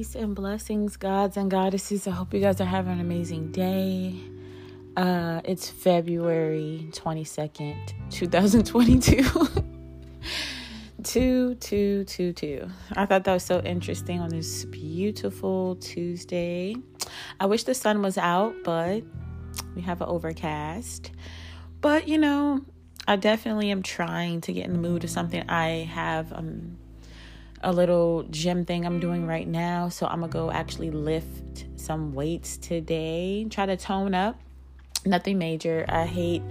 Peace and blessings, gods and goddesses. I hope you guys are having an amazing day. Uh, it's February 22nd, 2022. two, two, two, two. I thought that was so interesting on this beautiful Tuesday. I wish the sun was out, but we have an overcast. But you know, I definitely am trying to get in the mood of something. I have um a little gym thing I'm doing right now. So I'm gonna go actually lift some weights today, try to tone up. Nothing major. I hate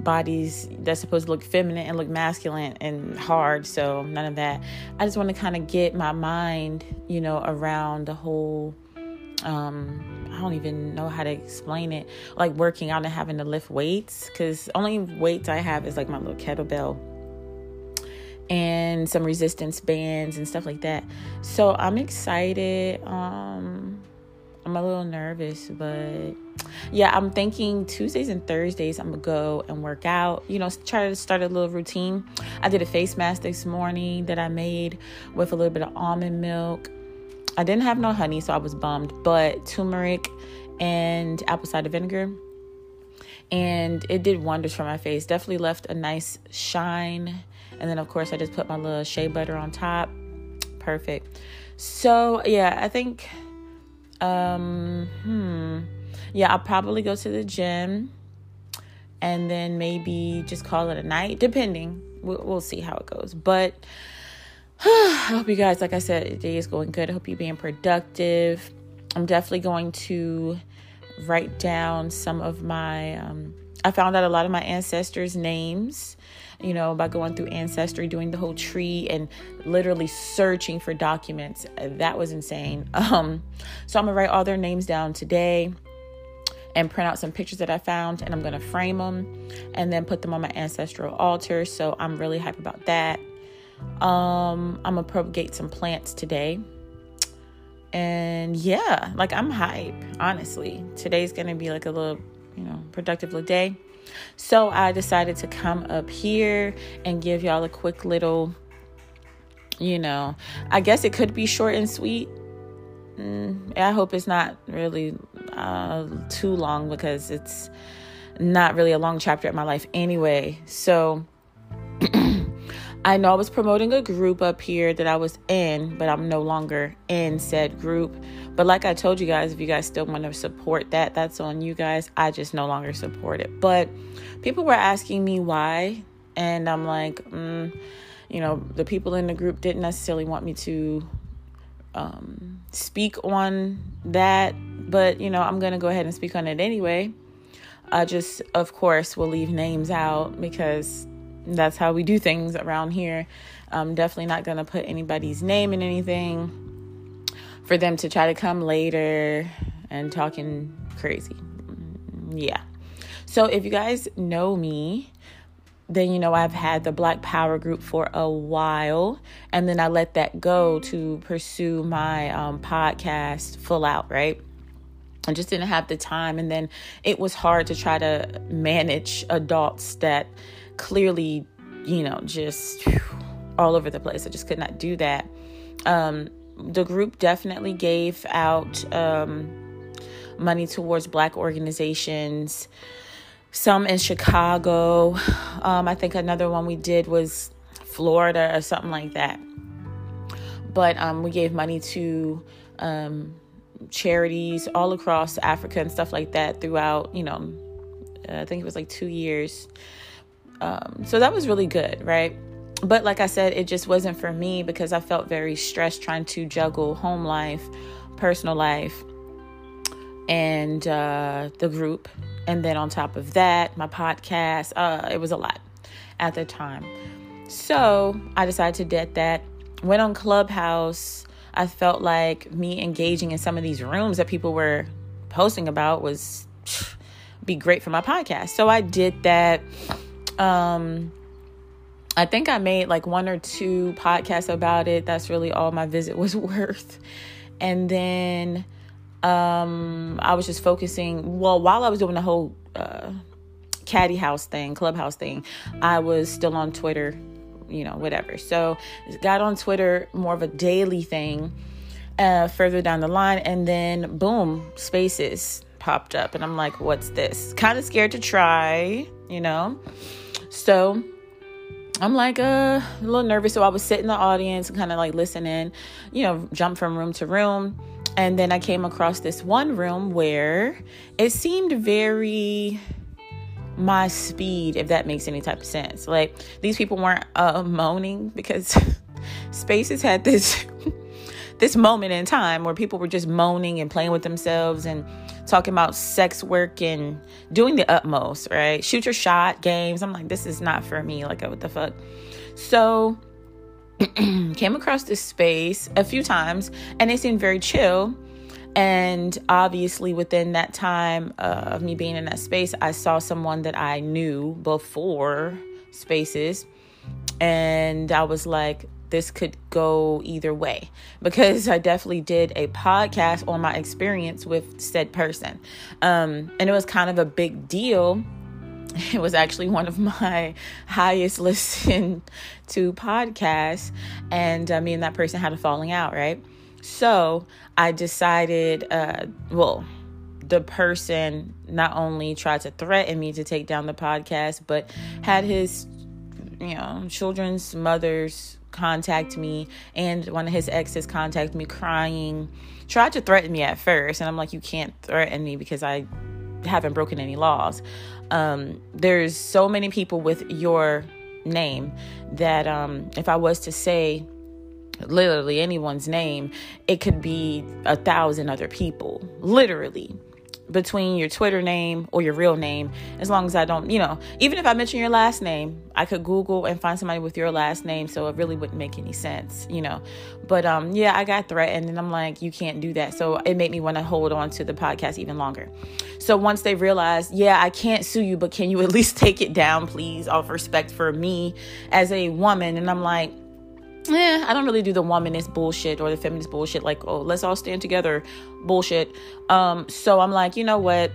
bodies that's supposed to look feminine and look masculine and hard. So none of that. I just want to kind of get my mind, you know, around the whole. Um, I don't even know how to explain it. Like working out and having to lift weights, because only weights I have is like my little kettlebell and some resistance bands and stuff like that. So I'm excited. Um I'm a little nervous, but yeah, I'm thinking Tuesdays and Thursdays I'm gonna go and work out. You know, try to start a little routine. I did a face mask this morning that I made with a little bit of almond milk. I didn't have no honey, so I was bummed, but turmeric and apple cider vinegar. And it did wonders for my face. Definitely left a nice shine and then, of course, I just put my little shea butter on top. Perfect. So, yeah, I think, um, hmm. Yeah, I'll probably go to the gym and then maybe just call it a night, depending. We'll, we'll see how it goes. But I hope you guys, like I said, the day is going good. I hope you're being productive. I'm definitely going to write down some of my, um, I found out a lot of my ancestors' names you know, by going through Ancestry, doing the whole tree, and literally searching for documents. That was insane. Um, so I'm gonna write all their names down today and print out some pictures that I found, and I'm gonna frame them and then put them on my ancestral altar. So I'm really hype about that. Um, I'm gonna propagate some plants today. And yeah, like I'm hype, honestly. Today's gonna be like a little, you know, productive little day. So I decided to come up here and give y'all a quick little, you know, I guess it could be short and sweet. Mm, I hope it's not really uh, too long because it's not really a long chapter in my life anyway. So I know I was promoting a group up here that I was in, but I'm no longer in said group. But like I told you guys, if you guys still want to support that, that's on you guys. I just no longer support it. But people were asking me why, and I'm like, mm, you know, the people in the group didn't necessarily want me to um, speak on that, but you know, I'm gonna go ahead and speak on it anyway. I just, of course, will leave names out because that's how we do things around here. I'm definitely not going to put anybody's name in anything for them to try to come later and talking crazy. Yeah. So if you guys know me, then you know I've had the Black Power group for a while, and then I let that go to pursue my um, podcast full out, right? I just didn't have the time, and then it was hard to try to manage adults that clearly, you know, just all over the place. I just could not do that. Um, the group definitely gave out um, money towards black organizations, some in Chicago. Um, I think another one we did was Florida or something like that. But um, we gave money to um, charities all across Africa and stuff like that throughout, you know, I think it was like two years. Um, so that was really good, right? But like I said, it just wasn't for me because I felt very stressed trying to juggle home life, personal life, and uh, the group. And then on top of that, my podcast. Uh, it was a lot at the time. So I decided to debt that. Went on Clubhouse. I felt like me engaging in some of these rooms that people were posting about was be great for my podcast. So I did that um, I think I made like one or two podcasts about it. That's really all my visit was worth. And then um, I was just focusing. Well, while I was doing the whole uh, caddy house thing, clubhouse thing, I was still on Twitter, you know, whatever. So got on Twitter more of a daily thing. uh, further down the line. And then, boom, spaces popped up. And I'm like, what's this? Kind of scared to try, you know? So I'm like uh, a little nervous. So I was sitting in the audience and kind of like listening, you know, jump from room to room. And then I came across this one room where it seemed very my speed, if that makes any type of sense. Like these people weren't uh, moaning because Spaces had this this moment in time where people were just moaning and playing with themselves and talking about sex work and doing the utmost, right? Shoot your shot games. I'm like, this is not for me. Like, what the fuck? So came across this space a few times and they seemed very chill and obviously, within that time uh, of me being in that space, I saw someone that I knew before spaces. And I was like, this could go either way because I definitely did a podcast on my experience with said person. Um, and it was kind of a big deal. It was actually one of my highest listened to podcasts. And uh, me and that person had a falling out, right? So I decided, uh, well, the person not only tried to threaten me to take down the podcast, but had his, you know, children's mothers contact me and one of his exes contact me crying, tried to threaten me at first. And I'm like, you can't threaten me because I haven't broken any laws. Um, there's so many people with your name that um, if I was to say, literally anyone's name, it could be a thousand other people, literally between your Twitter name or your real name, as long as I don't, you know, even if I mention your last name, I could Google and find somebody with your last name, so it really wouldn't make any sense, you know. But um, yeah, I got threatened, and I'm like, you can't do that. So it made me want to hold on to the podcast even longer. So once they realized, yeah, I can't sue you, but can you at least take it down, please, off respect for me as a woman? And I'm like, eh, I don't really do the womanist bullshit or the feminist bullshit, like, oh, let's all stand together bullshit. Um, so I'm like, you know what?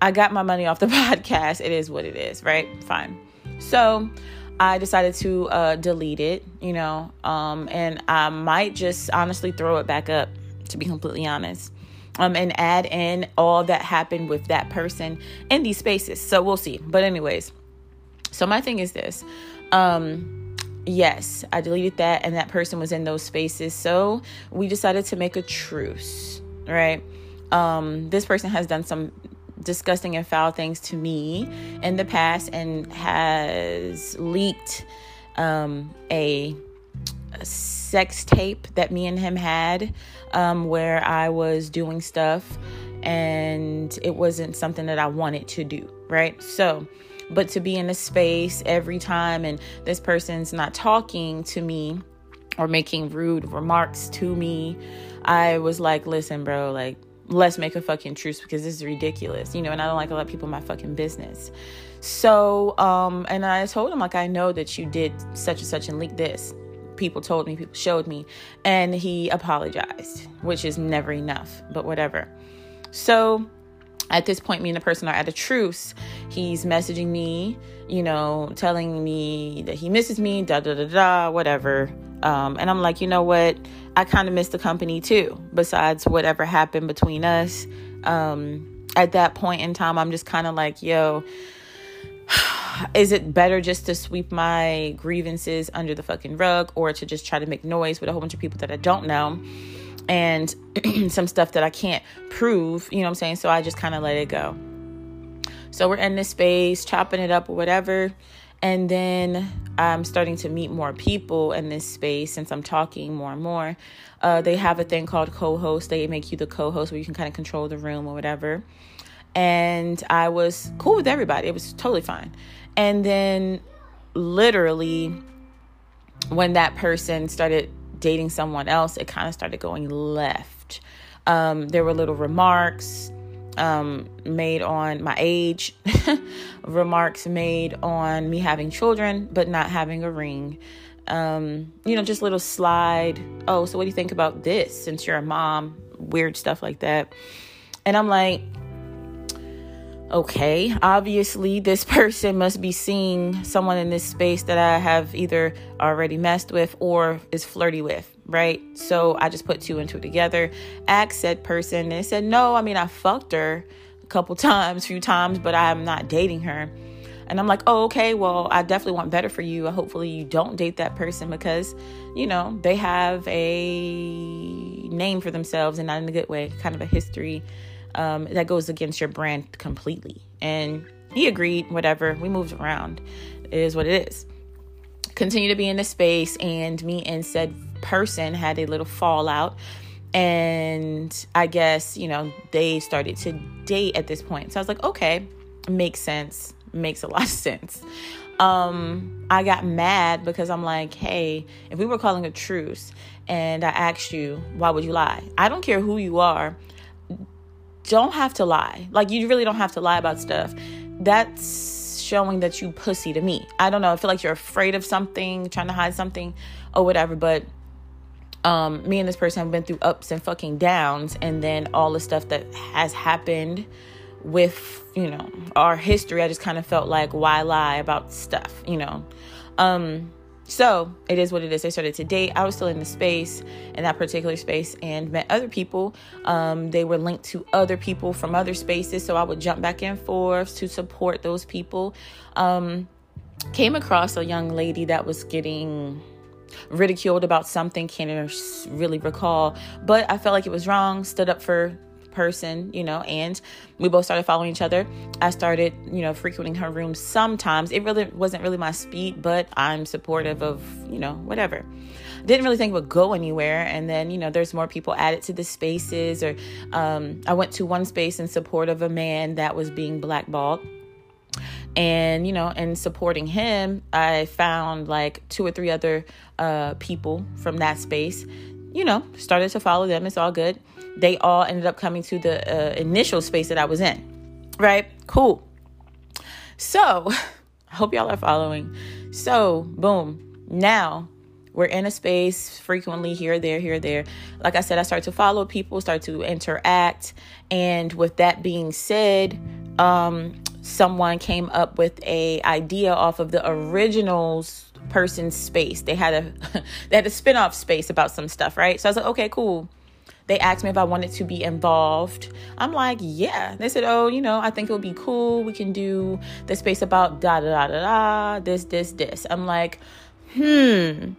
I got my money off the podcast. It is what it is, right? Fine. So I decided to uh, delete it, you know, um, and I might just honestly throw it back up, to be completely honest. Um, and add in all that happened with that person in these spaces. So we'll see. But anyways, so my thing is this. Um, yes, I deleted that, and that person was in those spaces. So we decided to make a truce, right? Um, this person has done some disgusting and foul things to me in the past and has leaked um, a, a, sex tape that me and him had um, where I was doing stuff and it wasn't something that I wanted to do, right? So, but to be in a space every time and this person's not talking to me or making rude remarks to me, I was like, listen, bro, like, let's make a fucking truce because this is ridiculous, you know, and I don't like a lot of people in my fucking business. So, um, and I told him, like, I know that you did such and such and leaked this. People told me, people showed me, and he apologized, which is never enough, but whatever. So, at this point, me and the person are at a truce. He's messaging me, you know, telling me that he misses me, da da da da, whatever. Um, and I'm like, you know what? I kind of miss the company too, besides whatever happened between us. Um, at that point in time, I'm just kind of like, yo, is it better just to sweep my grievances under the fucking rug or to just try to make noise with a whole bunch of people that I don't know? And some stuff that I can't prove, you know what I'm saying? So I just kind of let it go. So we're in this space, chopping it up or whatever. And then I'm starting to meet more people in this space since I'm talking more and more. Uh, they have a thing called co host. They make you the co host where you can kind of control the room or whatever. And I was cool with everybody, it was totally fine. And then, literally, when that person started dating someone else, it kind of started going left. Um, there were little remarks um, made on my age, remarks made on me having children but not having a ring. Um, you know, just little slide. Oh, so what do you think about this since you're a mom? Weird stuff like that. And I'm like, okay, obviously this person must be seeing someone in this space that I have either already messed with or is flirty with, right? So I just put two and two together, asked said person, and said, no, I mean, I fucked her a couple times, few times, but I'm not dating her. And I'm like, oh, okay, well, I definitely want better for you. Hopefully, you don't date that person because, you know, they have a name for themselves and not in a good way, kind of a history um, that goes against your brand completely. And he agreed, whatever. We moved around. It is what it is. Continue to be in the space, and me and said person had a little fallout. And I guess, you know, they started to date at this point. So I was like, okay, makes sense. Makes a lot of sense. Um, I got mad because I'm like, hey, if we were calling a truce and I asked you, why would you lie? I don't care who you are don't have to lie. Like you really don't have to lie about stuff. That's showing that you pussy to me. I don't know. I feel like you're afraid of something, trying to hide something or whatever, but um me and this person have been through ups and fucking downs and then all the stuff that has happened with, you know, our history. I just kind of felt like why lie about stuff, you know. Um so it is what it is. They started to date. I was still in the space, in that particular space, and met other people. Um, they were linked to other people from other spaces, so I would jump back and forth to support those people. Um, came across a young lady that was getting ridiculed about something, can't really recall, but I felt like it was wrong. Stood up for person, you know, and we both started following each other. I started, you know, frequenting her room sometimes. It really wasn't really my speed, but I'm supportive of, you know, whatever. Didn't really think it would go anywhere. And then, you know, there's more people added to the spaces, or um, I went to one space in support of a man that was being blackballed and you know in supporting him i found like two or three other uh people from that space you know started to follow them it's all good they all ended up coming to the uh, initial space that I was in. Right? Cool. So, I hope y'all are following. So, boom. Now, we're in a space frequently here, there, here, there. Like I said, I start to follow people, start to interact. And with that being said, um, someone came up with a idea off of the originals person's space. They had a they had a spin-off space about some stuff, right? So I was like, okay, cool. They asked me if I wanted to be involved. I'm like, yeah. They said, oh, you know, I think it would be cool. We can do the space about da da da da da, this, this, this. I'm like, hmm.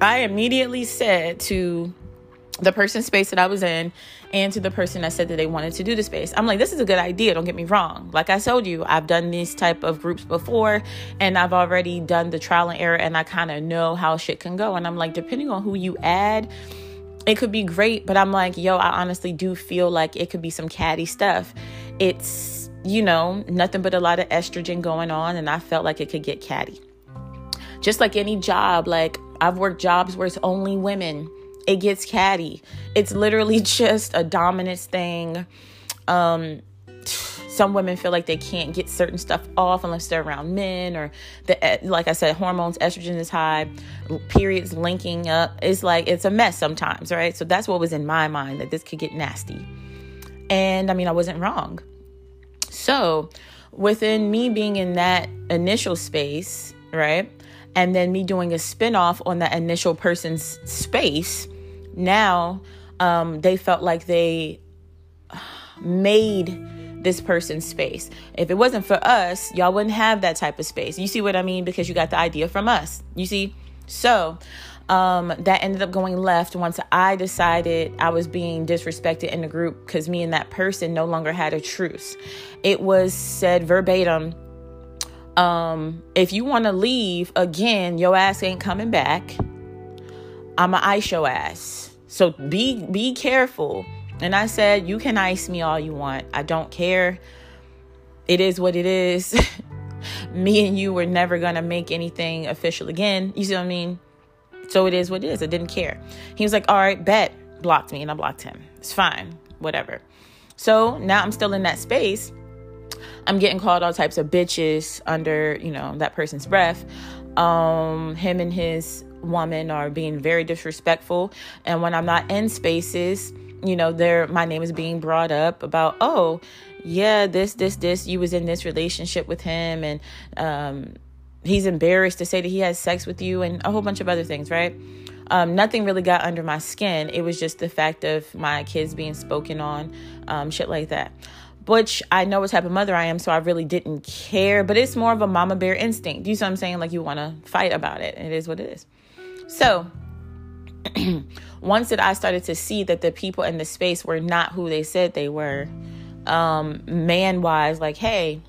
I immediately said to the person space that I was in and to the person that said that they wanted to do the space. I'm like, this is a good idea. Don't get me wrong. Like I told you, I've done these type of groups before and I've already done the trial and error and I kind of know how shit can go. And I'm like, depending on who you add, it could be great, but I'm like, yo, I honestly do feel like it could be some catty stuff. It's, you know, nothing but a lot of estrogen going on, and I felt like it could get catty. Just like any job, like I've worked jobs where it's only women, it gets catty. It's literally just a dominance thing. Um, some women feel like they can't get certain stuff off unless they're around men or the eh, like I said hormones estrogen is high periods linking up it's like it's a mess sometimes right so that's what was in my mind that this could get nasty and I mean I wasn't wrong so within me being in that initial space right and then me doing a spin-off on that initial person's space now um, they felt like they made this person's space. If it wasn't for us, y'all wouldn't have that type of space. You see what I mean? Because you got the idea from us. You see? So, um, that ended up going left once I decided I was being disrespected in the group because me and that person no longer had a truce. It was said verbatim um, if you want to leave again, your ass ain't coming back. I'ma ice your ass. So be be careful and I said, You can ice me all you want. I don't care. It is what it is. me and you were never going to make anything official again. You see what I mean? So it is what it is. I didn't care. He was like, All right, bet. Blocked me. And I blocked him. It's fine. Whatever. So now I'm still in that space. I'm getting called all types of bitches under, you know, that person's breath. Um, him and his woman are being very disrespectful. And when I'm not in spaces, you know, there my name is being brought up about, oh, yeah, this, this, this, you was in this relationship with him and um, he's embarrassed to say that he has sex with you and a whole bunch of other things, right? Um, nothing really got under my skin. It was just the fact of my kids being spoken on, um, shit like that. Which I know what type of mother I am, so I really didn't care. But it's more of a mama bear instinct. You see what I'm saying? Like you want to fight about it. It is what it is. So once that I started to see that the people in the space were not who they said they were, um, man wise, like, hey,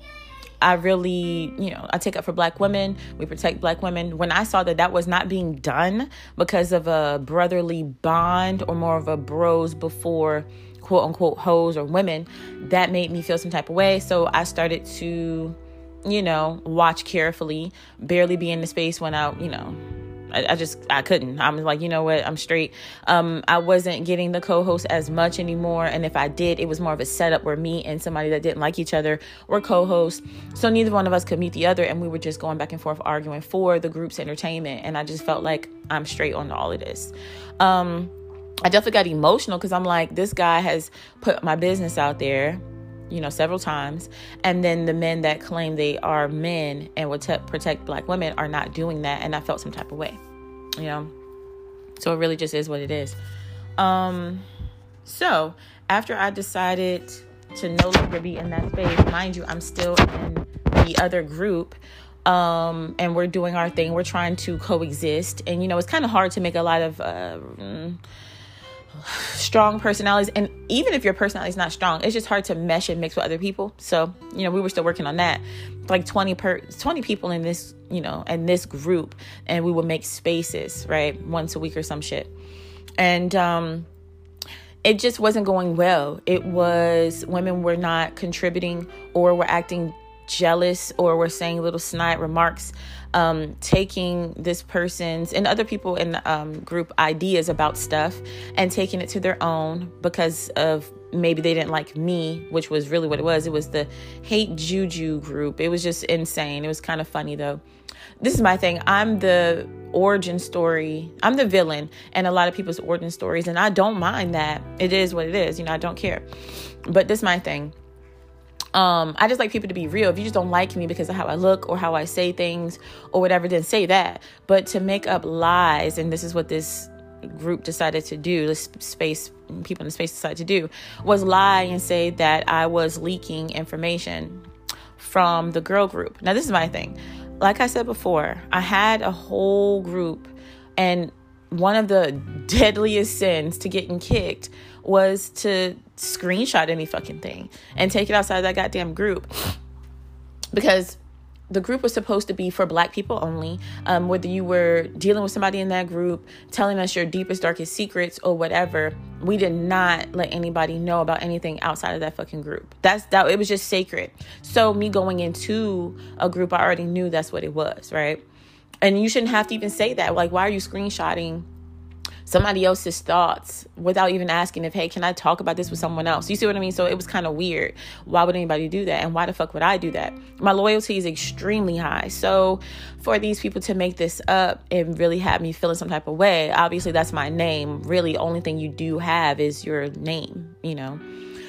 I really, you know, I take up for black women. We protect black women. When I saw that that was not being done because of a brotherly bond or more of a bros before quote unquote hoes or women, that made me feel some type of way. So I started to, you know, watch carefully, barely be in the space when I, you know, I, I, just I couldn't. I'm like, you know what? I'm straight. Um, I wasn't getting the co-host as much anymore, and if I did, it was more of a setup where me and somebody that didn't like each other were co-hosts. So neither one of us could meet the other, and we were just going back and forth arguing for the group's entertainment. And I just felt like I'm straight on all of this. Um, I definitely got emotional because I'm like, this guy has put my business out there you know, several times. And then the men that claim they are men and would protect black women are not doing that. And I felt some type of way, you know. So it really just is what it is. Um, so after I decided to no longer be in that space, mind you, I'm still in the other group. Um, and we're doing our thing. We're trying to coexist. And, you know, it's kind of hard to make a lot of, uh, mm, strong personalities and even if your personality is not strong it's just hard to mesh and mix with other people. So you know we were still working on that. Like 20 per 20 people in this you know in this group and we would make spaces right once a week or some shit. And um it just wasn't going well. It was women were not contributing or were acting jealous or were saying little snide remarks um, taking this person's and other people in the um, group ideas about stuff and taking it to their own because of maybe they didn't like me, which was really what it was. It was the hate juju group. It was just insane. It was kind of funny though. This is my thing. I'm the origin story. I'm the villain and a lot of people's origin stories, and I don't mind that. It is what it is. You know, I don't care. But this is my thing um i just like people to be real. If you just don't like me because of how i look or how i say things or whatever then say that. But to make up lies and this is what this group decided to do this space people in the space decided to do was lie and say that i was leaking information from the girl group. Now this is my thing. Like i said before i had a whole group and one of the deadliest sins to getting kicked was to screenshot any fucking thing and take it outside that goddamn group. Because the group was supposed to be for black people only um, whether you were dealing with somebody in that group telling us your deepest darkest secrets or whatever we did not let anybody know about anything outside of that fucking group. That's that it was just sacred. So me going into a group i already knew that's what it was right? And you shouldn't have to even say that. Like why are you screenshotting somebody else's thoughts without even asking if, hey, can I talk about this with someone else? You see what I mean? So it was kind of weird. Why would anybody do that? And why the fuck would I do that? My loyalty is extremely high. So for these people to make this up and really have me feeling some type of way, obviously that's my name. Really, only thing you do have is your name, you know?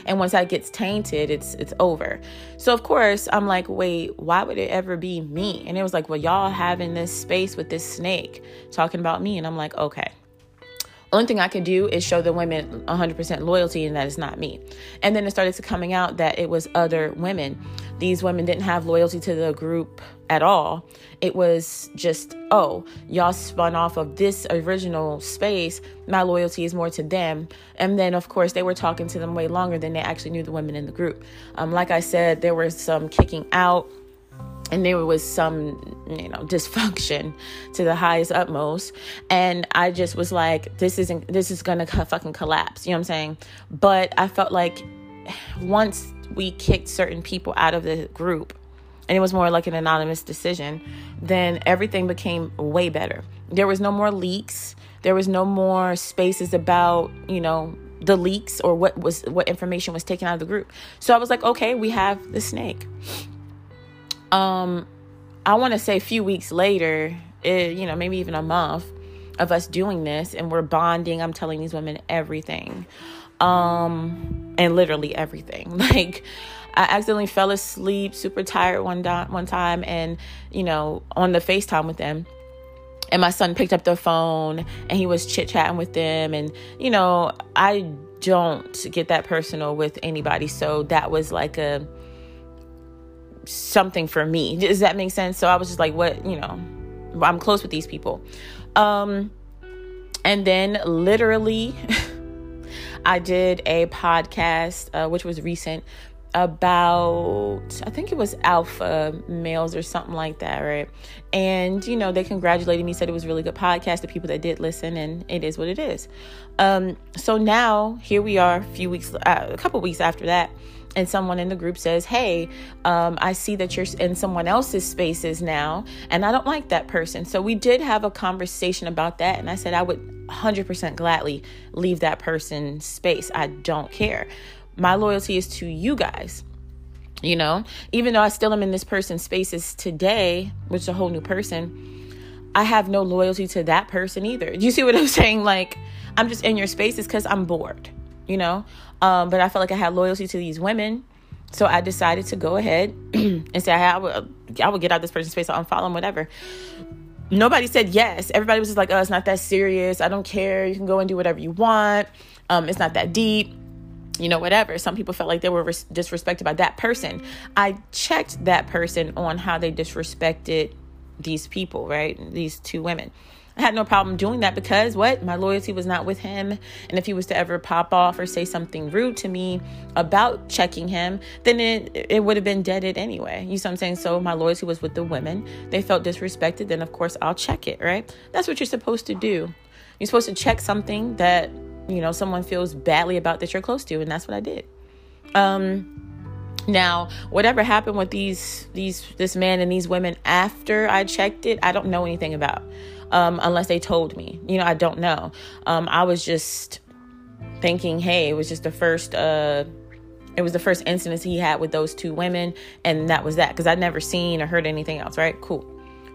and once that gets tainted it's it's over so of course i'm like wait why would it ever be me and it was like well y'all having this space with this snake talking about me and i'm like okay only thing I could do is show the women 100% loyalty and that it's not me. And then it started to coming out that it was other women. These women didn't have loyalty to the group at all. It was just, oh, y'all spun off of this original space. My loyalty is more to them. And then, of course, they were talking to them way longer than they actually knew the women in the group. Um, like I said, there was some kicking out and there was some you know dysfunction to the highest utmost. And i just was like this isn't this is gonna fucking collapse. You know what i'm saying? But i felt like once we kicked certain people out of the group and it was more like an anonymous decision then everything became way better. There was no more leaks. There was no more spaces about you know the leaks or what was what information was taken out of the group. So i was like okay we have the snake um i want to say a few weeks later it, you know maybe even a month of us doing this and we're bonding i'm telling these women everything. Um and literally everything. Like I accidentally fell asleep, super tired one, do- one time, and, you know, on the FaceTime with them. And my son picked up the phone and he was chit chatting with them and you know i don't get that personal with anybody. So that was like a something for me does that make sense so i was just like what you know i'm close with these people um and then literally i did a podcast uh, which was recent about I think it was alpha males or something like that, right? And you know, they congratulated me, said it was really good podcast. The people that did listen, and it is what it is. Um, so now here we are, a few weeks, uh, a couple weeks after that, and someone in the group says, "Hey, um, I see that you're in someone else's spaces now, and I don't like that person." So we did have a conversation about that, and I said I would 100% gladly leave that person's space. I don't care my loyalty is to you guys. You know, even though I still am in this person's spaces today, which is a whole new person, I have no loyalty to that person either. Do you see what I'm saying? Like, I'm just in your spaces because I'm bored, you know? Um, but I felt like I had loyalty to these women. So I decided to go ahead and say, I would, I would get out this person's face, I'll unfollow whatever. Nobody said yes. Everybody was just like, oh, it's not that serious. I don't care. You can go and do whatever you want. Um, it's not that deep you know, whatever. Some people felt like they were res- disrespected by that person. I checked that person on how they disrespected these people, right? These two women. I had no problem doing that because what? My loyalty was not with him. And if he was to ever pop off or say something rude to me about checking him, then it, it would have been deaded anyway. You see what I'm saying? So my loyalty was with the women. They felt disrespected, then of course I'll check it, right? That's what you're supposed to do. You're supposed to check something that you know someone feels badly about that you're close to and that's what i did um now whatever happened with these these this man and these women after i checked it i don't know anything about um unless they told me. You know i don't know. Um i was just thinking hey it was just the first uh it was the first incident he had with those two women and that was that because i'd never seen or heard anything else right? Cool.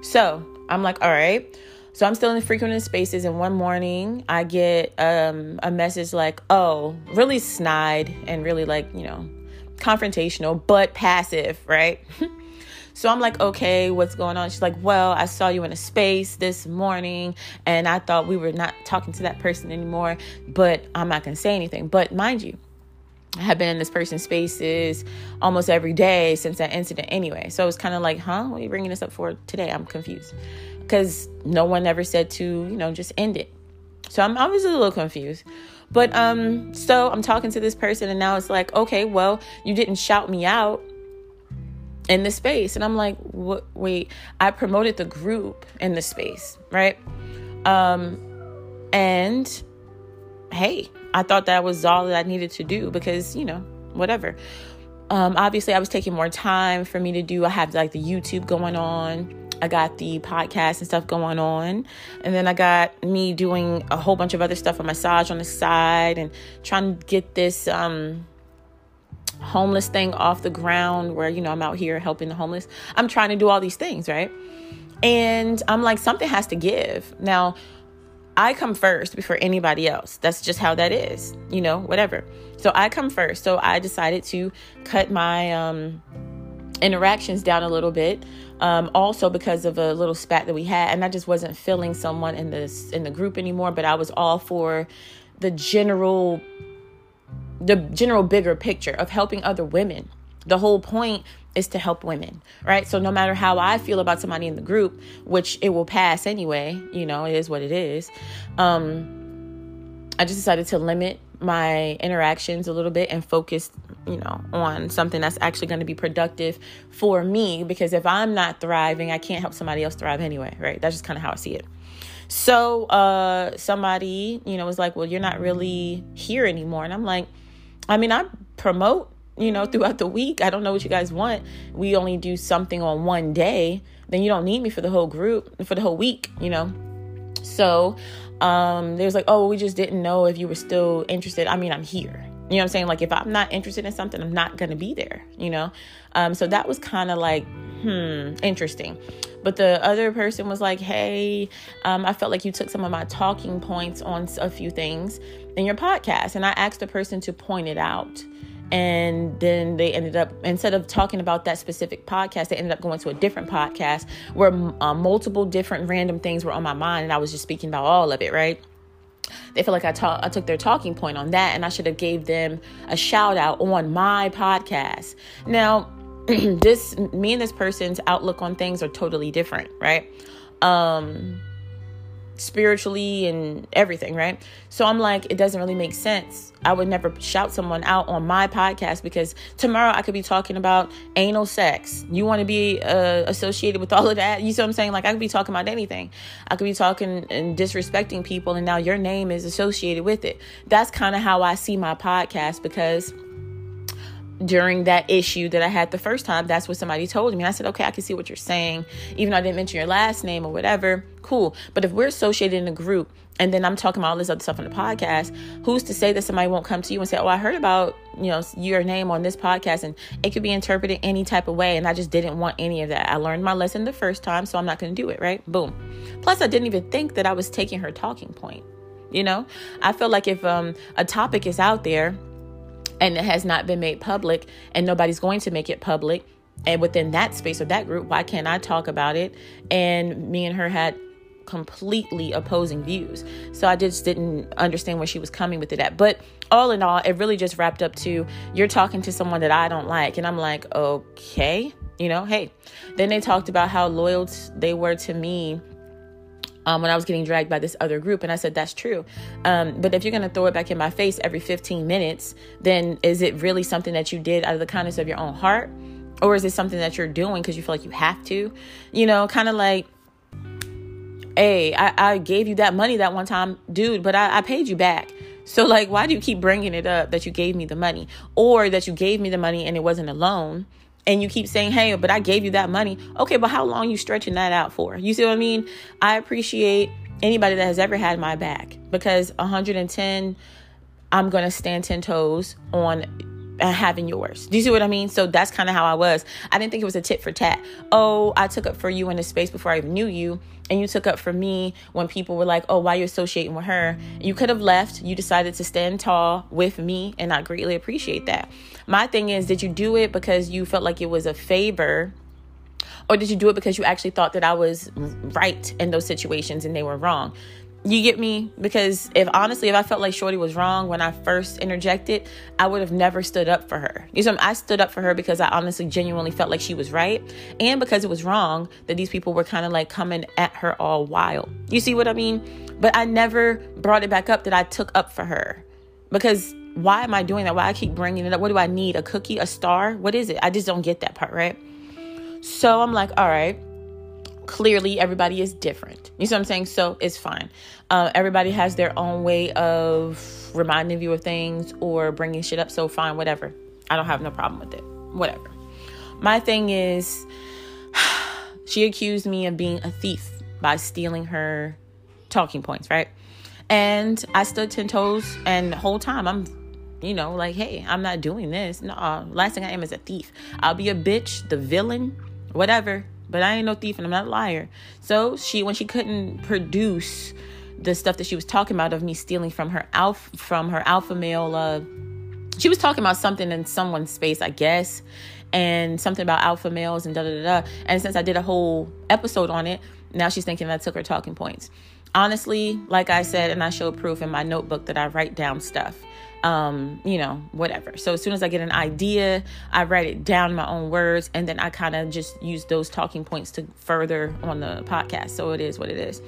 So i'm like all right. So I'm still in frequenting spaces, and one morning I get um, a message like, "Oh, really snide and really like you know, confrontational but passive, right?" So I'm like, okay, what's going on? She's like, well, I saw you in a space this morning and I thought we were not talking to that person anymore, but I'm not going to say anything. But mind you, I have been in this person's spaces almost every day since that incident anyway. So it was kind of like, huh, what are you bringing this up for today? I'm confused because no one ever said to you know just end it so I'm, obviously a little confused but um so i'm talking to this person and now it's like okay well you didn't shout me out in the space. And i'm like what wait i promoted the group in the space right? Um and hey i thought that was all that i needed to do because you know whatever. Um obviously i was taking more time for me to do. I have like the youtube going on. I got the podcast and stuff going on. And then I got me doing a whole bunch of other stuff, a massage on the side and trying to get this um homeless thing off the ground where you know I'm out here helping the homeless. I'm trying to do all these things, right? And I'm like something has to give. Now, I come first before anybody else. That's just how that is, you know, whatever. So I come first. So I decided to cut my um interactions down a little bit um, also because of a little spat that we had and i just wasn't feeling someone in this in the group anymore but i was all for the general the general bigger picture of helping other women. The whole point is to help women right? So no matter how i feel about somebody in the group which it will pass anyway you know it is what it is um i just decided to limit my interactions a little bit and focus you know on something that's actually going to be productive for me because if i'm not thriving i can't help somebody else thrive anyway right? That's just kind of how i see it. So uh somebody you know was like well you're not really here anymore. And i'm like i mean i promote you know throughout the week i don't know what you guys want we only do something on one day then you don't need me for the whole group for the whole week you know so um, they was like, oh, we just didn't know if you were still interested. I mean, I'm here. You know what I'm saying? Like, if I'm not interested in something, I'm not going to be there, you know? Um, so that was kind of like, hmm, interesting. But the other person was like, hey, um, I felt like you took some of my talking points on a few things in your podcast. And I asked the person to point it out. And then they ended up, instead of talking about that specific podcast, they ended up going to a different podcast where uh, multiple different random things were on my mind. And I was just speaking about all of it, right? they feel like I, ta- I took their talking point on that and I should have gave them a shout out on my podcast. Now, this me and this person's outlook on things are totally different, right? Um spiritually and everything, right? So I'm like, it doesn't really make sense. I would never shout someone out on my podcast because tomorrow I could be talking about anal sex. You want to be uh, associated with all of that? You see what I'm saying? Like, I could be talking about anything. I could be talking and disrespecting people, and now your name is associated with it. That's kind of how I see my podcast because during that issue that I had the first time, that's what somebody told me. I said, okay, I can see what you're saying. Even though I didn't mention your last name or whatever, cool. But if we're associated in a group and then I'm talking about all this other stuff on the podcast, who's to say that somebody won't come to you and say, oh, I heard about, you know, your name on this podcast and it could be interpreted any type of way. And I just didn't want any of that. I learned my lesson the first time, so I'm not going to do it, right? Boom. Plus, I didn't even think that I was taking her talking point. You know, I feel like if um, a topic is out there, and it has not been made public and nobody's going to make it public and within that space or that group why can't i talk about it? And me and her had completely opposing views. So i just didn't understand where she was coming with it at. But all in all it really just wrapped up to you're talking to someone that i don't like. And i'm like okay. You know hey. Then they talked about how loyal they were to me um, when I was getting dragged by this other group. And I said, that's true. Um, but if you're going to throw it back in my face every 15 minutes, then is it really something that you did out of the kindness of your own heart? Or is it something that you're doing because you feel like you have to? You know, kind of like, hey, I, I, gave you that money that one time, dude, but I, I paid you back. So, like, why do you keep bringing it up that you gave me the money or that you gave me the money and it wasn't a loan? And you keep saying, "Hey, but I gave you that money." Okay, but how long you stretching that out for? You see what I mean? I appreciate anybody that has ever had my back because 110 I'm going to stand 10 toes on Uh, having yours. Do you see what I mean? So that's kind of how I was. I didn't think it was a tit for tat. Oh, I took up for you in a space before I even knew you. And you took up for me when people were like, oh, why are you associating with her? You could have left. You decided to stand tall with me, and I greatly appreciate that. My thing is, did you do it because you felt like it was a favor? Or did you do it because you actually thought that I was right in those situations and they were wrong? You get me? Because if honestly, if I felt like Shorty was wrong when I first interjected, I would have never stood up for her. You know, I stood up for her because I honestly, genuinely felt like she was right, and because it was wrong that these people were kind of like coming at her all wild. You see what I mean? But I never brought it back up that I took up for her because why am I doing that? Why I keep bringing it up? What do I need? A cookie? A star? What is it? I just don't get that part, right? So I'm like, all right clearly everybody is different. You see what I'm saying? So it's fine. Uh, everybody has their own way of reminding you of things or bringing shit up. So fine, whatever. I don't have no problem with it. Whatever. My thing is, she accused me of being a thief by stealing her talking points, right? And I stood 10 toes, and the whole time I'm, you know, like, hey, I'm not doing this. No, last thing I am is a thief. I'll be a bitch, the villain, whatever but I ain't no thief and I'm not a liar. So she, when she couldn't produce the stuff that she was talking about of me stealing from her alpha from her alpha male, uh, she was talking about something in someone's space, I guess, and something about alpha males and da da da. da. And since I did a whole episode on it, now she's thinking I took her talking points. Honestly, like I said, and I showed proof in my notebook that I write down stuff um, you know, whatever. So as soon as I get an idea, I write it down in my own words, and then I kind of just use those talking points to further on the podcast. So it is what it is.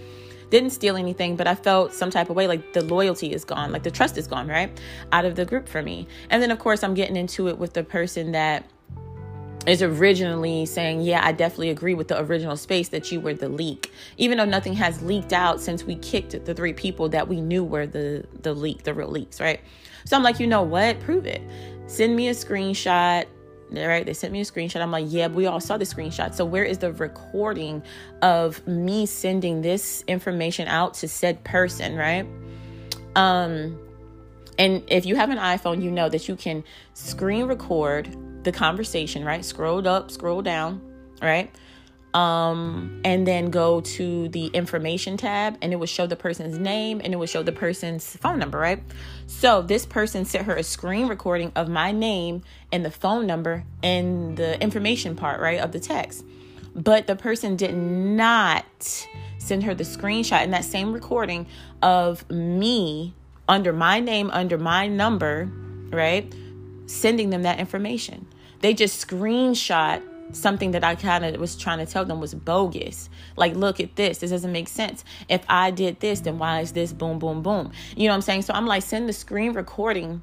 Didn't steal anything, but I felt some type of way like the loyalty is gone, like the trust is gone, right? Out of the group for me. And then, of course, I'm getting into it with the person that is originally saying, Yeah, I definitely agree with the original space that you were the leak. Even though nothing has leaked out since we kicked the three people that we knew were the the leak, the real leaks, right? So I'm like, you know what? Prove it. Send me a screenshot. Right? They sent me a screenshot. I'm like, yeah, we all saw the screenshot. So where is the recording of me sending this information out to said person, right? Um, and if you have an iPhone, you know that you can screen record the conversation, right? Scroll up, scroll down, right? Um, and then go to the information tab and it would show the person's name and it would show the person's phone number, right? So this person sent her a screen recording of my name and the phone number and the information part, right, of the text. But the person did not send her the screenshot in that same recording of me under my name, under my number, right, sending them that information. They just screenshot something that I kind of was trying to tell them was bogus. Like, look at this. This doesn't make sense. If I did this, then why is this boom, boom, boom? You know what I'm saying? So I'm like, send the screen recording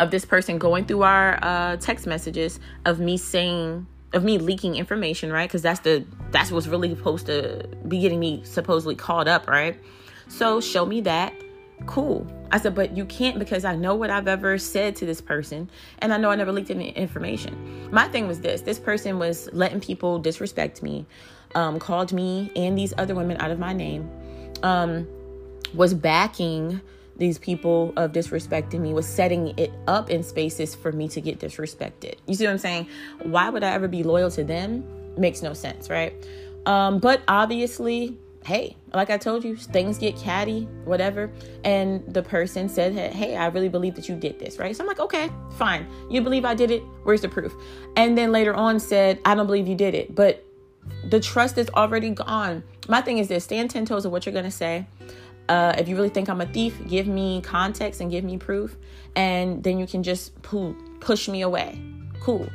of this person going through our uh, text messages of me saying of me leaking information, right? Because that's the that's what's really supposed to be getting me supposedly caught up, right? So show me that. Cool. I said, but you can't because I know what I've ever said to this person and I know I never leaked any information. My thing was this this person was letting people disrespect me, um, called me and these other women out of my name, um, was backing these people of disrespecting me, was setting it up in spaces for me to get disrespected. You see what I'm saying? Why would I ever be loyal to them? Makes no sense, right? Um, but obviously, hey, like I told you, things get catty, whatever. And the person said, hey, I really believe that you did this, right? So I'm like, okay, fine. You believe I did it? Where's the proof? And then later on said, I don't believe you did it. But the trust is already gone. My thing is this stand 10 toes of what you're going to say. Uh, if you really think I'm a thief, give me context and give me proof. And then you can just pull, push me away. Cool.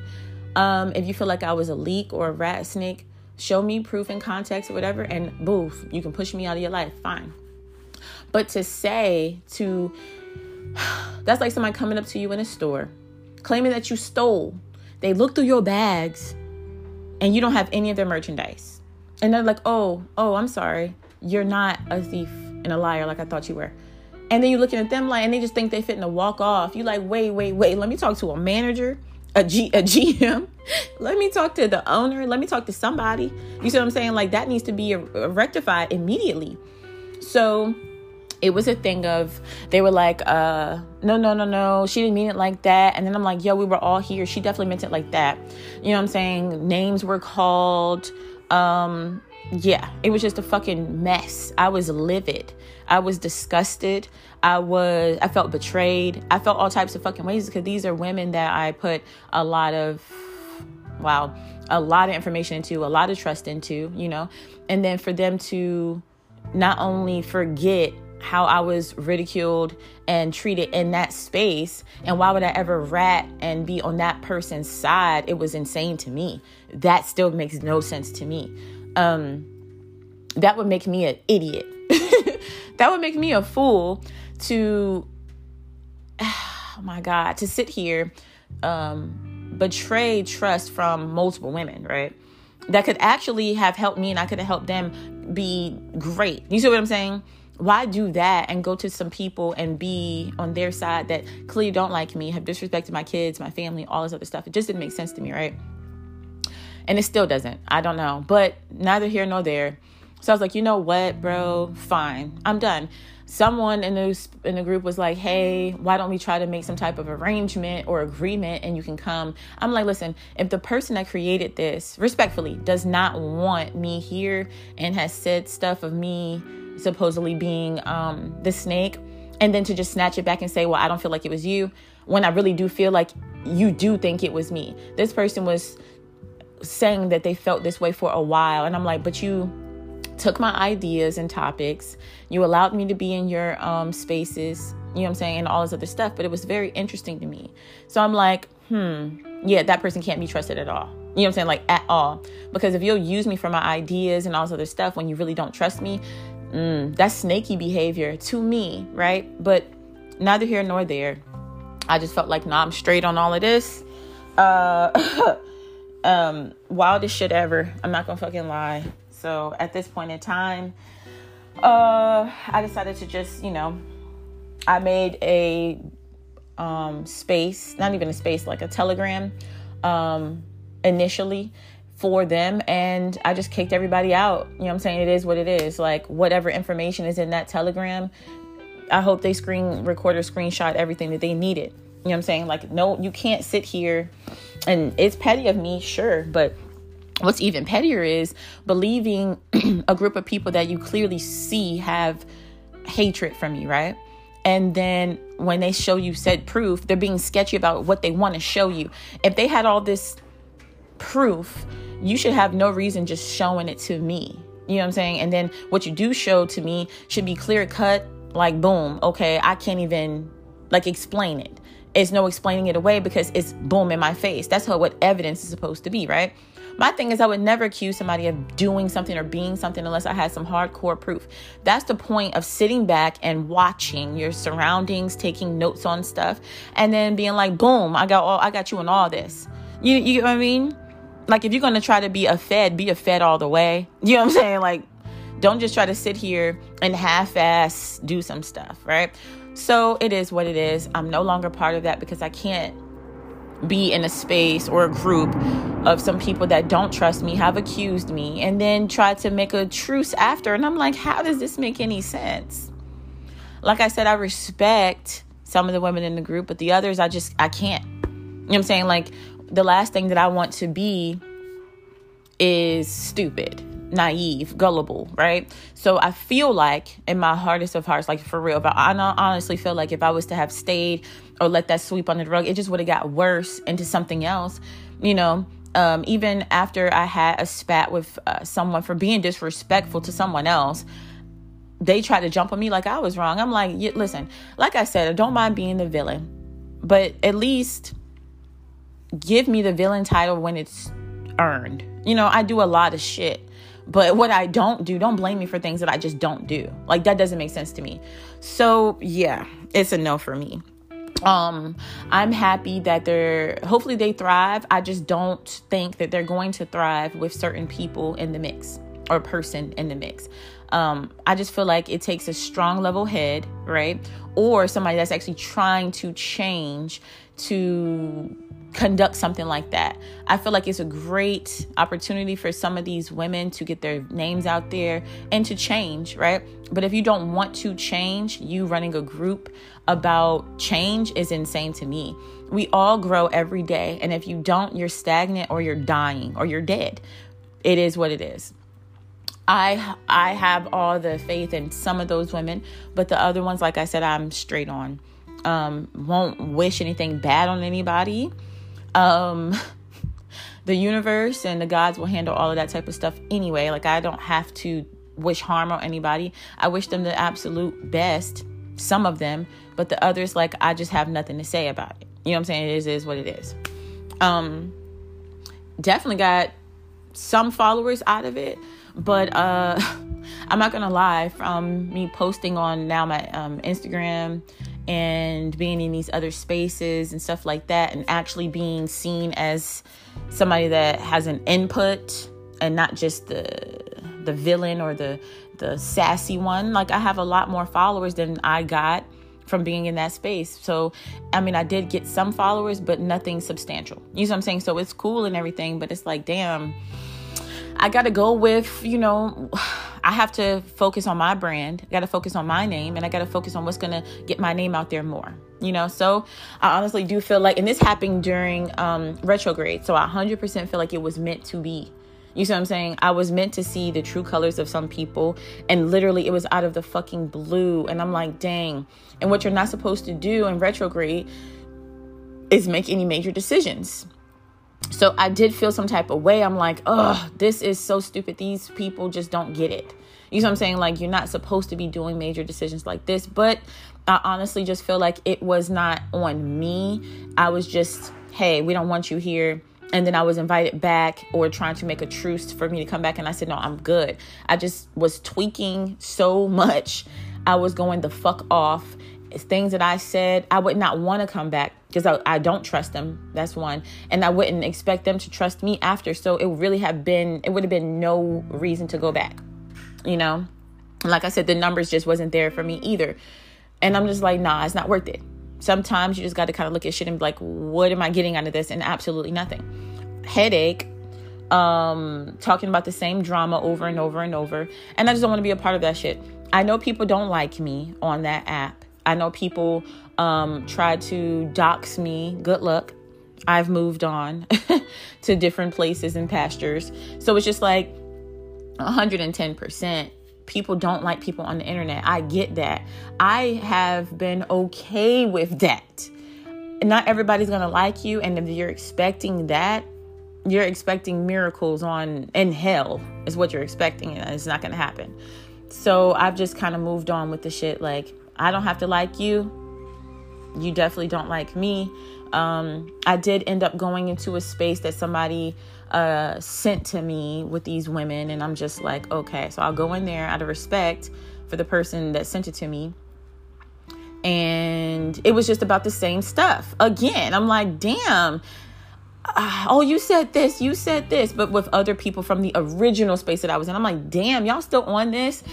Um, if you feel like I was a leak or a rat snake, show me proof and context or whatever, and boof, you can push me out of your life. Fine. But to say, to, that's like somebody coming up to you in a store, claiming that you stole. They look through your bags and you don't have any of their merchandise. And they're like, oh, oh, I'm sorry. You're not a thief and a liar like I thought you were. And then you're looking at them like, and they just think they fit to walk off. You like, wait, wait, wait. Let me talk to a manager a G a GM. Let me talk to the owner. Let me talk to somebody. You see what I'm saying? Like that needs to be rectified immediately. So it was a thing of they were like, uh, no, no, no, no, she didn't mean it like that. And then I'm like, yo, we were all here. She definitely meant it like that. You know what I'm saying? Names were called. Um, yeah, it was just a fucking mess. I was livid. I was disgusted. I was I felt betrayed. I felt all types of fucking ways because these are women that I put a lot of wow, a lot of information into, a lot of trust into, you know. And then for them to not only forget how I was ridiculed and treated in that space. And why would I ever rat and be on that person's side? It was insane to me. That still makes no sense to me. Um, that would make me an idiot. that would make me a fool to, oh my God, to sit here, um, betray trust from multiple women, right? That could actually have helped me and I could have helped them be great. You see what I'm saying? Why do that and go to some people and be on their side that clearly don't like me, have disrespected my kids, my family, all this other stuff? It just didn't make sense to me, right? And it still doesn't. I don't know. But neither here nor there. So I was like, you know what, bro? Fine. I'm done. Someone in the in the group was like, "Hey, why don't we try to make some type of arrangement or agreement and you can come?" I'm like, "Listen, if the person that created this, respectfully, does not want me here and has said stuff of me supposedly being um the snake and then to just snatch it back and say, "Well, I don't feel like it was you," when I really do feel like you do think it was me. This person was saying that they felt this way for a while. And I'm like, but you took my ideas and topics. You allowed me to be in your um, spaces, you know what I'm saying, and all this other stuff. But it was very interesting to me. So I'm like, hmm, yeah, that person can't be trusted at all. You know what I'm saying? Like at all. Because if you'll use me for my ideas and all this other stuff when you really don't trust me, mm, that's snaky behavior to me, right? But neither here nor there. I just felt like, nah, I'm straight on all of this. Uh um wildest shit ever. I'm not gonna fucking lie. So at this point in time, uh I decided to just, you know, I made a um space, not even a space, like a telegram um initially for them and I just kicked everybody out. You know I'm saying? It is what it is. Like whatever information is in that telegram, I hope they screen record or screenshot everything that they needed. You know what I'm saying? Like, no, you can't sit here and it's petty of me, sure, but what's even pettier is believing a group of people that you clearly see have hatred from you, right? And then when they show you said proof, they're being sketchy about what they want to show you. If they had all this proof, you should have no reason just showing it to me. You know what I'm saying? And then what you do show to me should be clear cut, like boom, okay, I can't even like explain it. It's no explaining it away because it's boom in my face. That's how what evidence is supposed to be, right? My thing is, I would never accuse somebody of doing something or being something unless I had some hardcore proof. That's the point of sitting back and watching your surroundings, taking notes on stuff, and then being like, boom, I got all, I got you in all this. You, you know what I mean? Like, if you're gonna try to be a Fed, be a Fed all the way. You know what I'm saying? Like, don't just try to sit here and half-ass do some stuff, right? So it is what it is. I'm no longer part of that because I can't be in a space or a group of some people that don't trust me, have accused me, and then tried to make a truce after. And I'm like, how does this make any sense? Like I said, I respect some of the women in the group, but the others, I just, I can't. You know what I'm saying? Like, the last thing that I want to be is stupid naive, gullible, right? So I feel like in my hardest of hearts, like for real, but I honestly feel like if I was to have stayed or let that sweep under the rug, it just would have got worse into something else, you know. Um, even after I had a spat with uh, someone for being disrespectful to someone else, they tried to jump on me like I was wrong. I'm like, listen, like I said, I don't mind being the villain, but at least give me the villain title when it's earned. You know, I do a lot of shit. But what I don't do, don't blame me for things that I just don't do. Like that doesn't make sense to me. So, yeah, it's a no for me. Um, I'm happy that they're hopefully they thrive. I just don't think that they're going to thrive with certain people in the mix or person in the mix. Um, I just feel like it takes a strong level head, right? Or somebody that's actually trying to change to conduct something like that. I feel like it's a great opportunity for some of these women to get their names out there and to change, right? But if you don't want to change, you running a group about change is insane to me. We all grow every day, and if you don't, you're stagnant or you're dying or you're dead. It is what it is. I I have all the faith in some of those women, but the other ones like I said I'm straight on. Um won't wish anything bad on anybody um the universe and the gods will handle all of that type of stuff anyway. Like i don't have to wish harm on anybody. I wish them the absolute best some of them but the others like i just have nothing to say about it. You know what i'm saying? It is, is what it is. Um definitely got some followers out of it but uh i'm not gonna lie. From me posting on now my um, instagram and being in these other spaces and stuff like that and actually being seen as somebody that has an input and not just the the villain or the the sassy one. Like i have a lot more followers than i got from being in that space. So i mean i did get some followers but nothing substantial. You know what i'm saying? So it's cool and everything but it's like damn I got to go with, you know, I have to focus on my brand. I got to focus on my name and I got to focus on what's going to get my name out there more. You know, so I honestly do feel like, and this happened during um, retrograde. So I 100% feel like it was meant to be. You see what I'm saying? I was meant to see the true colors of some people, and literally it was out of the fucking blue. And I'm like, dang. And what you're not supposed to do in retrograde is make any major decisions. So I did feel some type of way. I'm like, oh, this is so stupid. These people just don't get it. You know what I'm saying? Like, you're not supposed to be doing major decisions like this. But I honestly just feel like it was not on me. I was just, hey, we don't want you here. And then I was invited back or trying to make a truce for me to come back. And I said, no, I'm good. I just was tweaking so much. I was going the fuck off things that I said, I would not want to come back because I, I, don't trust them. That's one. And I wouldn't expect them to trust me after. So it really have been, it would have been no reason to go back, you know? Like I said, the numbers just wasn't there for me either. And I'm just like, nah, it's not worth it. Sometimes you just got to kind of look at shit and be like, what am I getting out of this? And absolutely nothing. Headache, um, talking about the same drama over and over and over. And I just don't want to be a part of that shit. I know people don't like me on that app I know people um, try to dox me. Good luck. I've moved on to different places and pastures. So it's just like 110%. People don't like people on the internet. I get that. I have been okay with that. Not everybody's going to like you. And if you're expecting that, you're expecting miracles on in hell, is what you're expecting. And it's not going to happen. So I've just kind of moved on with the shit. Like, I don't have to like you. You definitely don't like me. Um, I did end up going into a space that somebody uh, sent to me with these women, and I'm just like, okay, so I'll go in there out of respect for the person that sent it to me. And it was just about the same stuff. Again, I'm like, damn. Uh, oh, you said this, you said this, but with other people from the original space that I was in. I'm like, damn, y'all still on this?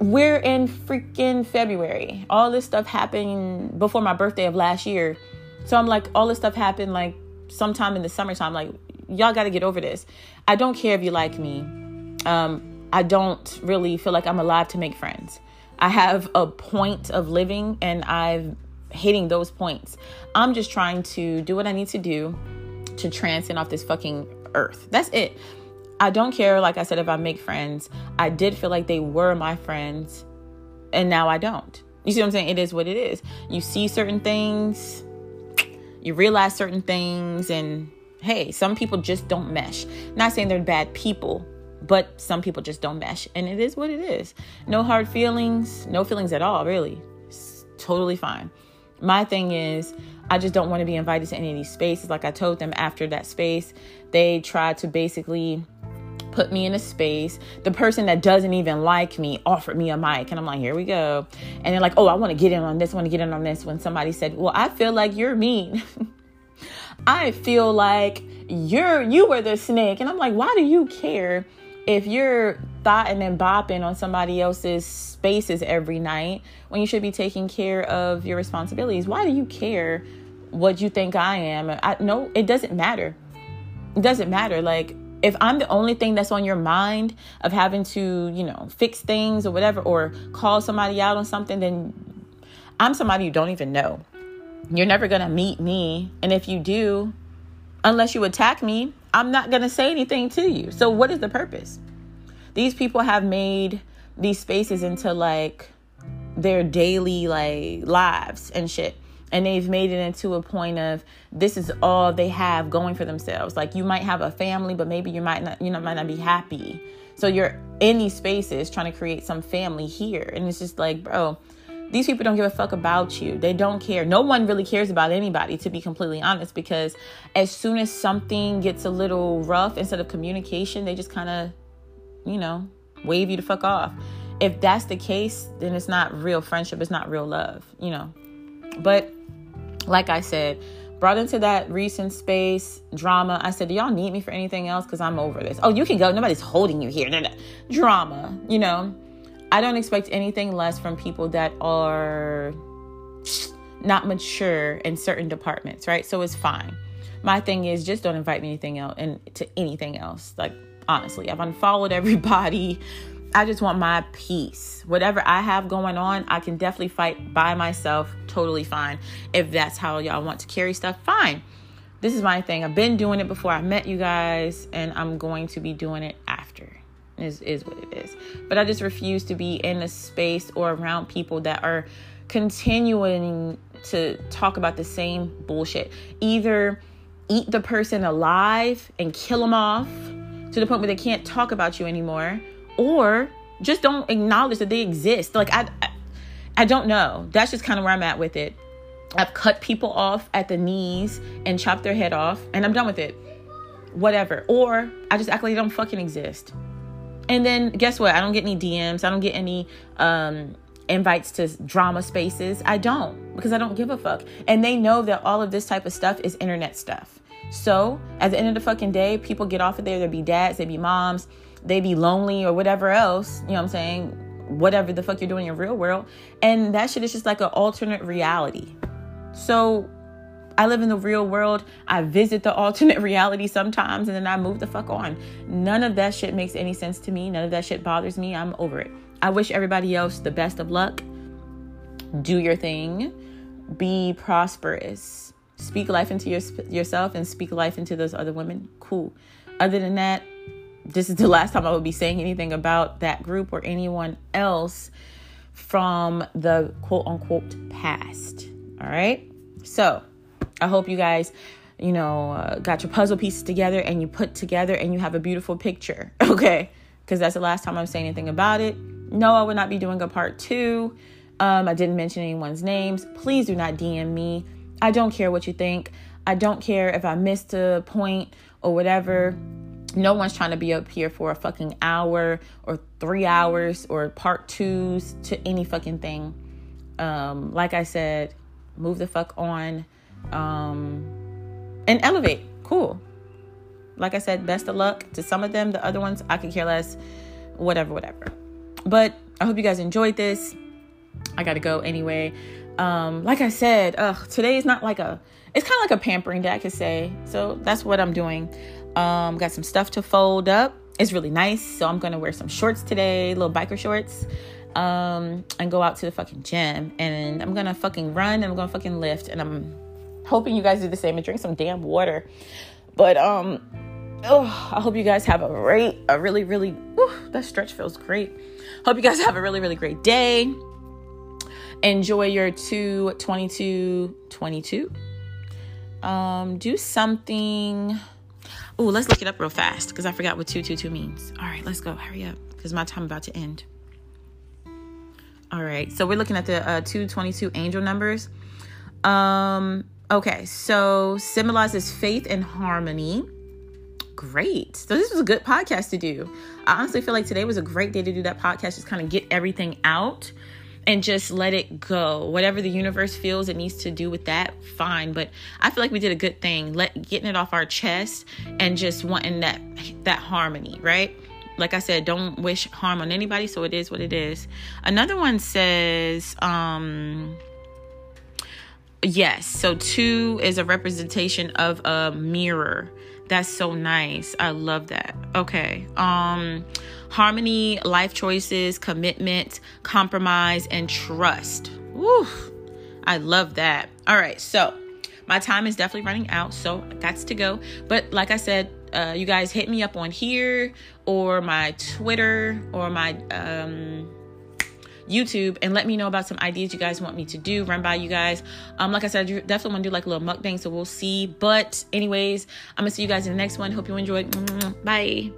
We're in freaking February. All this stuff happened before my birthday of last year. So I'm like, all this stuff happened like sometime in the summertime. Like, y'all got to get over this. I don't care if you like me. Um, I don't really feel like I'm alive to make friends. I have a point of living and I'm hitting those points. I'm just trying to do what I need to do to transcend off this fucking earth. That's it. I don't care, like I said, if I make friends. I did feel like they were my friends, and now I don't. You see what I'm saying? It is what it is. You see certain things, you realize certain things, and hey, some people just don't mesh. Not saying they're bad people, but some people just don't mesh. And it is what it is. No hard feelings, no feelings at all, really. It's totally fine. My thing is, I just don't want to be invited to any of these spaces. Like I told them after that space, they tried to basically put me in a space. The person that doesn't even like me offered me a mic, and I'm like, here we go. And they're like, oh, I want to get in on this, I want to get in on this. When somebody said, well, I feel like you're mean. I feel like you're you were the snake. And I'm like, why do you care if you're thotting and bopping on somebody else's spaces every night when you should be taking care of your responsibilities? Why do you care what you think I am? I no, it doesn't matter. It doesn't matter. Like if I'm the only thing that's on your mind of having to, you know, fix things or whatever, or call somebody out on something, then I'm somebody you don't even know. You're never going to meet me. And if you do, unless you attack me, I'm not going to say anything to you. So, what is the purpose? These people have made these spaces into like their daily like lives and shit and they've made it into a point of this is all they have going for themselves like you might have a family but maybe you might not you know might not be happy so you're in these spaces trying to create some family here and it's just like bro these people don't give a fuck about you. They don't care. No one really cares about anybody, to be completely honest, because as soon as something gets a little rough, instead of communication, they just kind of, you know, wave you to fuck off. If that's the case, then it's not real friendship, it's not real love, you know. But like I said, brought into that recent space drama. I said, Do y'all need me for anything else? Because I'm over this. Oh, you can go. Nobody's holding you here. Drama, you know. I don't expect anything less from people that are not mature in certain departments, right? So it's fine. My thing is just don't invite me anything else and to anything else. Like honestly, I've unfollowed everybody. I just want my peace. Whatever I have going on, I can definitely fight by myself. Totally fine. If that's how y'all want to carry stuff, fine. This is my thing. I've been doing it before I met you guys, and I'm going to be doing it after is is what it is. But I just refuse to be in a space or around people that are continuing to talk about the same bullshit. Either eat the person alive and kill them off to the point where they can't talk about you anymore, or just don't acknowledge that they exist. Like I, I, I don't know. That's just kind of where I'm at with it. I've cut people off at the knees and chopped their head off, and I'm done with it. Whatever. Or I just act like they don't fucking exist. And then guess what? I don't get any DMs. I don't get any um, invites to drama spaces. I don't because I don't give a fuck. And they know that all of this type of stuff is internet stuff. So at the end of the fucking day, people get off of there. They be dads, they be moms, they be lonely or whatever else. You know what I'm saying? Whatever the fuck you're doing in real world. And that shit is just like an alternate reality. So I live in the real world. I visit the alternate reality sometimes and then I move the fuck on. None of that shit makes any sense to me. None of that shit bothers me. I'm over it. I wish everybody else the best of luck. Do your thing. Be prosperous. speak life into your, yourself and speak life into those other women, cool. Other than that, this is the last time I will be saying anything about that group or anyone else from the quote unquote past. All right. So I hope you guys, you know, uh, got your puzzle pieces together and you put together and you have a beautiful picture. Okay. Because that's the last time I'm saying anything about it. No, I would not be doing a part two. Um, I didn't mention anyone's names. Please do not DM me. I don't care what you think. I don't care if I missed a point or whatever. No one's trying to be up here for a fucking hour or three hours or part twos to any fucking thing. Um, like I said, move the fuck on um, and elevate. Cool. Like I said, best of luck to some of them. The other ones, I could care less. Whatever, whatever. But I hope you guys enjoyed this. I gotta go anyway. Um, like I said, ugh, today is not like a. It's kind of like a pampering day, I could say. So that's what I'm doing. Um, got some stuff to fold up. It's really nice. So I'm gonna wear some shorts today, little biker shorts um and go out to the fucking gym and I'm gonna fucking run and I'm gonna fucking lift and I'm hoping you guys do the same and drink some damn water. But um oh, I hope you guys have a great, a really, really whew, that stretch feels great. Hope you guys have a really, really great day. Enjoy your 222 22. Um, do something. Oh, let's look it up real fast because I forgot what 222 means. All right, let's go. Hurry up because my time about to end. All right, so we're looking at the uh, 222 angel numbers. Um, okay, so symbolizes faith and harmony. Great. So this was a good podcast to do. I honestly feel like today was a great day to do that podcast, just kind of get everything out and just let it go. Whatever the universe feels it needs to do with that, fine. But I feel like we did a good thing, let getting it off our chest and just wanting that that harmony, right? like I said, don't wish harm on anybody, so it is what it is. Another one says, um, yes, so two is a representation of a mirror. That's so nice. I love that. Okay. Um, harmony, life choices, commitment, compromise, and trust. Woo. I love that. All right, so my time is definitely running out, so that's to go. But like I said, uh, you guys hit me up on here or my Twitter or my um, YouTube and let me know about some ideas you guys want me to do, run by you guys. Um, like I said, I definitely want to do like a little mukbang, so we'll see. But anyways, I'm gonna see you guys in the next one. Hope you enjoyed. Bye.